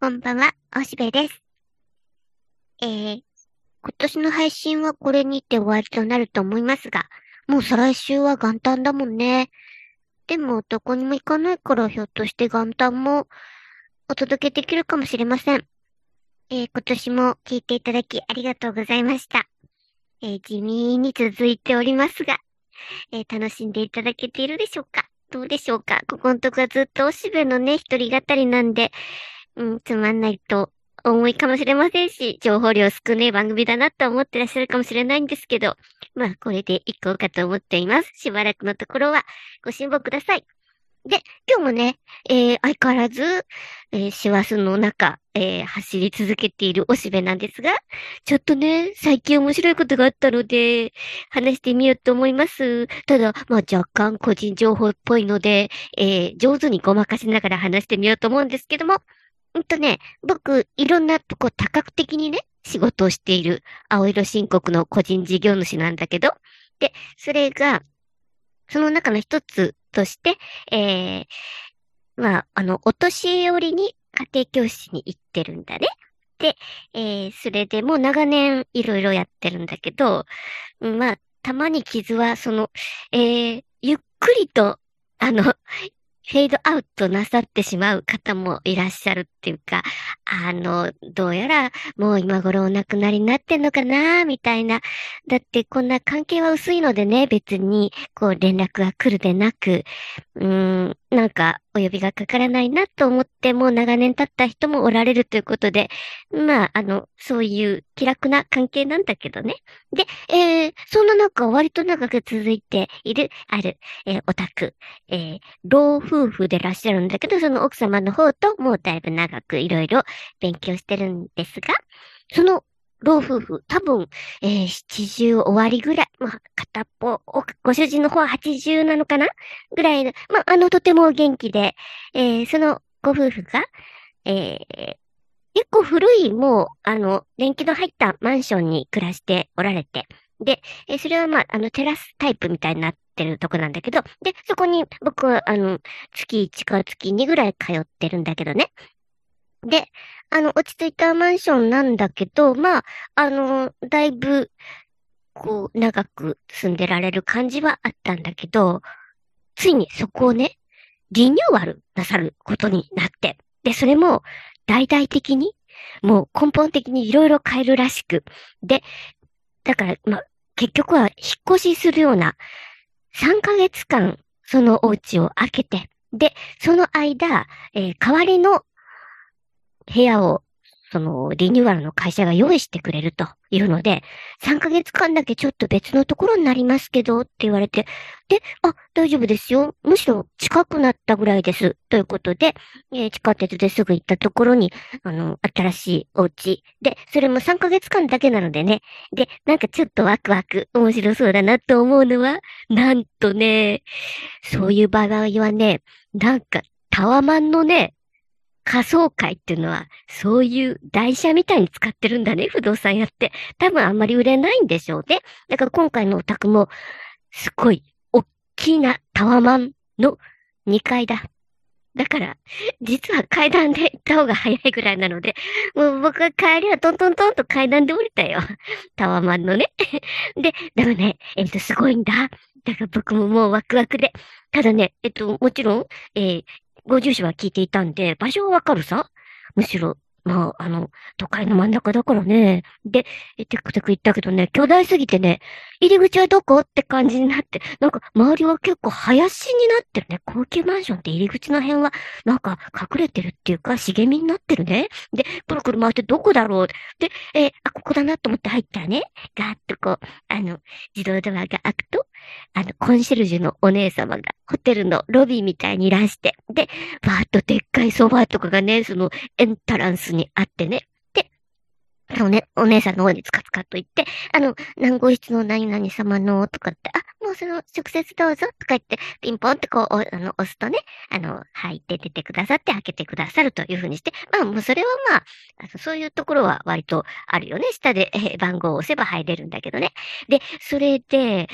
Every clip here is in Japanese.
こんばんは、おしべです。えー、今年の配信はこれにて終わりとなると思いますが、もう再来週は元旦だもんね。でも、どこにも行かないからひょっとして元旦もお届けできるかもしれません。えー、今年も聞いていただきありがとうございました。えー、地味に続いておりますが、えー、楽しんでいただけているでしょうか？どうでしょうか？ここのとこはずっとおしべのね、一人語りなんで、うん、つまんないと思いかもしれませんし、情報量少ねえ番組だなと思ってらっしゃるかもしれないんですけど、まあ、これで行こうかと思っています。しばらくのところはご辛抱ください。で、今日もね、えー、相変わらず、えー、師走の中、えー、走り続けているおしべなんですが、ちょっとね、最近面白いことがあったので、話してみようと思います。ただ、まあ、若干個人情報っぽいので、えー、上手にごまかしながら話してみようと思うんですけども、うんとね、僕、いろんなとこ多角的にね、仕事をしている青色申告の個人事業主なんだけど、で、それが、その中の一つとして、えー、まあ、あの、お年寄りに家庭教師に行ってるんだね。で、えー、それでもう長年いろいろやってるんだけど、まあ、たまに傷は、その、えー、ゆっくりと、あの、ェードアウトなさってしまう方もいらっしゃるっていうか、あの、どうやらもう今頃お亡くなりになってんのかなみたいな。だってこんな関係は薄いのでね、別にこう連絡が来るでなく、うん、なんかお呼びがかからないなと思っても長年経った人もおられるということで、まあ、あの、そういう気楽な関係なんだけどね。で、えー、そんな中割と長く続いている、ある、えー、オタク、えー、老夫婦でらっしゃるんだけど、その奥様の方ともうだいぶ長くいろいろ勉強してるんですが、その老夫婦、多分、えー、70終わりぐらい。まあ、片っぽ、ご主人の方は80なのかな？ぐらいの、まあ、あの、とても元気で、えー、そのご夫婦が、えー、結構古い、もう、あの、電気の入ったマンションに暮らしておられて、で、えー、それはまあ、あの、テラスタイプみたいになってるとこなんだけど、で、そこに僕は、あの、月1か月2ぐらい通ってるんだけどね。で、あの、落ち着いたマンションなんだけど、まあ、あの、だいぶ、こう、長く住んでられる感じはあったんだけど、ついにそこをね、リニューアルなさることになって、で、それも、大々的に、もう根本的にいろいろ変えるらしく、で、だから、まあ、結局は引っ越しするような、3ヶ月間、そのお家を開けて、で、その間、えー、代わりの部屋を、その、リニューアルの会社が用意してくれるというので、3ヶ月間だけちょっと別のところになりますけど、って言われて、で、あ、大丈夫ですよ。むしろ近くなったぐらいです。ということで、えー、地下鉄ですぐ行ったところに、あの、新しいお家。で、それも3ヶ月間だけなのでね。で、なんかちょっとワクワク、面白そうだなと思うのは、なんとね、そういう場合はね、なんか、タワマンのね、仮想会っていうのは、そういう台車みたいに使ってるんだね、不動産屋って。多分あんまり売れないんでしょうね。だから今回のお宅も、すごい、おっきなタワマンの2階だ。だから、実は階段で行った方が早いぐらいなので、もう僕は帰りはトントントンと階段で降りたよ。タワマンのね。で、でもね、えっと、すごいんだ。だから僕ももうワクワクで。ただね、えっと、もちろん、えー、ご住所は聞いていたんで、場所はわかるさ？むしろ、まあ、あの、都会の真ん中だからね。で、テクテク言ったけどね、巨大すぎてね、入り口はどこ？って感じになって、なんか周りは結構林になってるね。高級マンションって入り口の辺は、なんか隠れてるっていうか、茂みになってるね。で、くるくる回ってどこだろう？で、えー、あ、ここだなと思って入ったらね、ガーッとこう、あの、自動ドアが開くと、あの、コンシェルジュのお姉様がホテルのロビーみたいにいらして、で、バーッとでっかいソファーとかがね、そのエンタランスにあってね、で、そのね、お姉さんの方につかつかと言って、あの、何号室の何々様のとかって、あ、もうその、直接どうぞとか言って、ピンポンってこう、あの、押すとね、あの、入って出てくださって開けてくださるというふうにして、まあもうそれはまあ、あのそういうところは割とあるよね。下で、えー、番号を押せば入れるんだけどね。で、それで、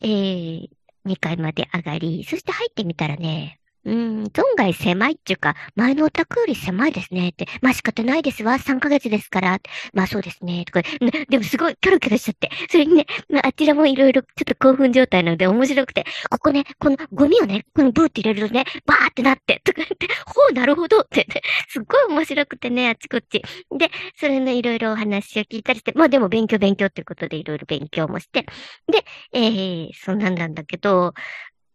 えー、2階まで上がり、そして入ってみたらね、うん、存外狭いっていうか、前のお宅より狭いですねって。まあ仕方ないですわ。3ヶ月ですから。まあそうですね。とか、でもすごいキョロキョロしちゃって。それにね、まああちらもいろいろちょっと興奮状態なので面白くて、ここね、このゴミをね、このブーって入れるとね、バーってなって、とか言って、ほう、なるほどってね、すっごい面白くてね、あちこち。で、それのいろいろお話を聞いたりして、まあでも勉強勉強っていうことでいろいろ勉強もして、で、えー、そんなんなんだけど、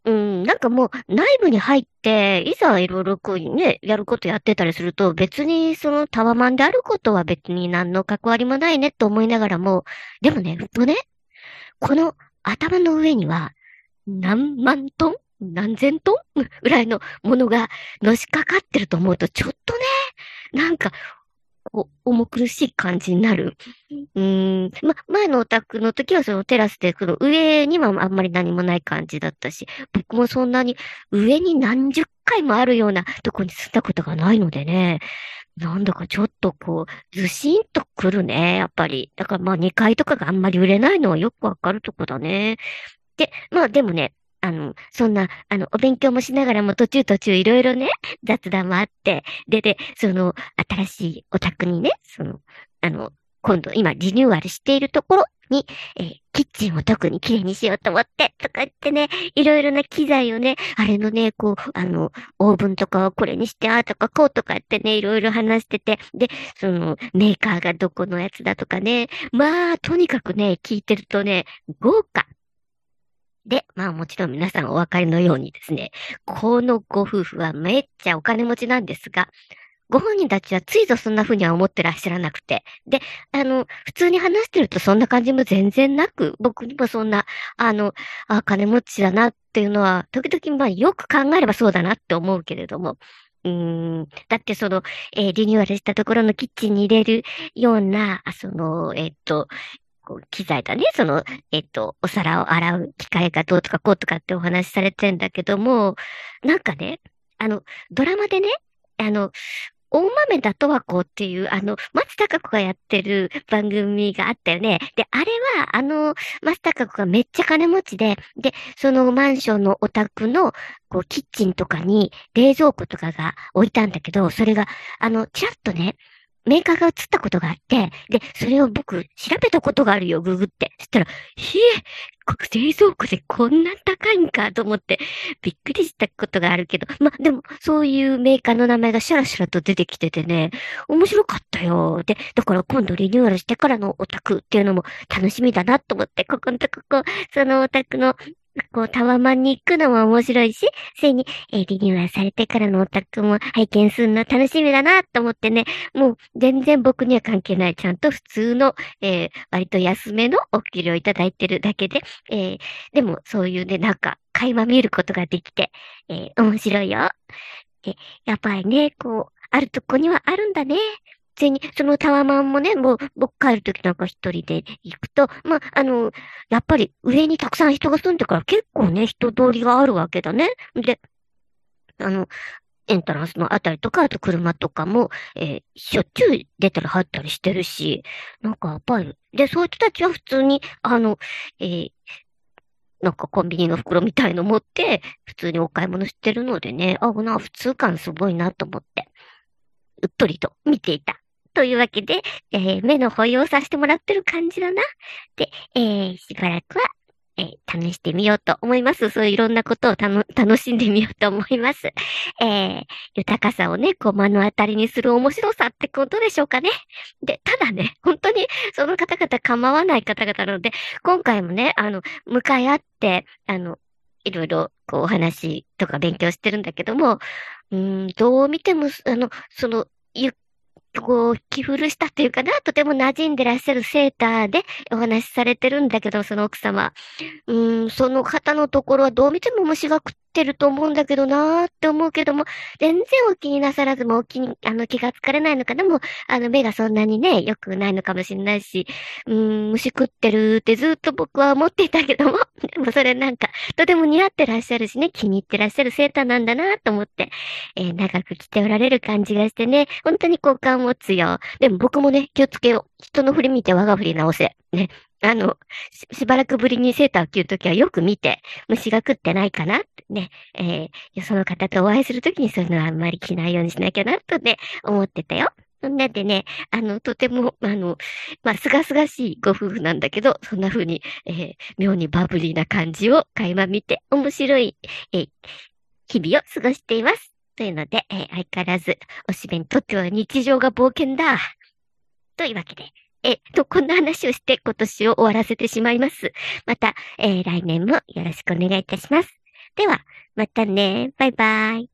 うん、なんかもう内部に入って、いざいろいろこうね、やることやってたりすると、別にそのタワマンであることは別に何の関わりもないねと思いながらも、でもね、ふとね、この頭の上には何万トン何千トンぐらいのものがのしかかってると思うと、ちょっとね、なんか、重苦しい感じになる。うん。ま、前のお宅の時はそのテラスで、その上にはあんまり何もない感じだったし、僕もそんなに上に何十回もあるようなとこに住んだことがないのでね、なんだかちょっとこう、ずしんと来るね、やっぱり。だからまあ2階とかがあんまり売れないのはよくわかるとこだね。で、まあでもね、あの、そんな、あの、お勉強もしながらも途中途中いろいろね、雑談もあって、で、で、その、新しいお宅にね、その、あの、今度、今、リニューアルしているところに、えー、キッチンを特に綺麗にしようと思って、とか言ってね、いろいろな機材をね、あれのね、こう、あの、オーブンとかをこれにして、ああとかこうとかってね、いろいろ話してて、で、その、メーカーがどこのやつだとかね、まあ、とにかくね、聞いてるとね、豪華。で、まあもちろん皆さんお分かりのようにですね、このご夫婦はめっちゃお金持ちなんですが、ご本人たちはついぞそんな風には思ってらっしゃらなくて。で、あの、普通に話してるとそんな感じも全然なく、僕にもそんな、あの、あ、金持ちだなっていうのは、時々まあよく考えればそうだなって思うけれども、うん。だってその、えー、リニューアルしたところのキッチンに入れるような、その、えっと、こう、機材だね。その、えっと、お皿を洗う機械がどうとかこうとかってお話しされてんだけども、なんかね、あの、ドラマでね、あの、大豆田とわ子っていう、あの、松高子がやってる番組があったよね。で、あれは、あの、松高子がめっちゃ金持ちで、で、そのマンションのお宅の、こう、キッチンとかに冷蔵庫とかが置いたんだけど、それが、あの、ちらっとね、メーカーが映ったことがあって、で、それを僕、調べたことがあるよ、ググって。そしたら、ひえ、冷蔵庫でこんな高いんかと思って、びっくりしたことがあるけど、までも、そういうメーカーの名前がシャラシャラと出てきててね、面白かったよ。で、だから今度リニューアルしてからのオタクっていうのも楽しみだなと思って、ここのとここ、そのオタクのこう、タワマンに行くのも面白いし、それに、えー、リニューアルされてからのオタクも拝見するの楽しみだなと思ってね、もう全然僕には関係ない、ちゃんと普通の、えー、割と安めのお給料いただいてるだけで、えー、でもそういうね、なんか、垣間見ることができて、えー、面白いよ。え、やっぱりね、こう、あるとこにはあるんだね。通に、そのタワマンもね、もう、僕帰るときなんか一人で行くと、まあ、あの、やっぱり上にたくさん人が住んでから結構ね、人通りがあるわけだね。で、あの、エントランスのあたりとか、あと車とかも、えー、しょっちゅう出たり入ったりしてるし、なんかやっぱり、で、そういう人たちは普通に、あの、えー、なんかコンビニの袋みたいの持って、普通にお買い物してるのでね、あ、な、普通感すごいなと思って、うっとりと見ていたというわけで、えー、目の保養させてもらってる感じだな。で、えー、しばらくは、えー、試してみようと思います。そういういろんなことを楽しんでみようと思います。えー、豊かさをね、こう目の当たりにする面白さってことでしょうかね。で、ただね、本当にその方々構わない方々なので、今回もね、あの、向かい合って、あの、いろいろ、こう、お話とか勉強してるんだけども、うん、どう見ても、あの、その、ゆっこう、着古したっていうかな、とても馴染んでらっしゃるセーターでお話しされてるんだけど、その奥様。うん、その方のところはどう見ても虫がくってると思うんだけどなーって思うけども、全然お気になさらずもお気に、あの、気がつかれないのかなも、あの、目がそんなにね、良くないのかもしれないし、うーん、虫食ってるってずっと僕は思っていたけども、でもそれなんか、とても似合ってらっしゃるしね、気に入ってらっしゃるセーターなんだなと思って、えー、長く着ておられる感じがしてね、本当に好感を持つよ。でも僕もね、気をつけよう。人の振り見て我が振り直せ。ね。あの、し、しばらくぶりにセーターを着るときはよく見て、虫が食ってないかなってね、えー、その方とお会いするときにそういうのはあんまり着ないようにしなきゃな、とね、思ってたよ。そんなでね、あの、とても、あの、まあ、すがすがしいご夫婦なんだけど、そんな風に、えー、妙にバブリーな感じを垣間見て、面白い、えー、日々を過ごしています。というので、えー、相変わらず、おしべにとっては日常が冒険だ。というわけで、えっと、こんな話をして今年を終わらせてしまいます。また、えー、来年もよろしくお願いいたします。では、またね。バイバイ。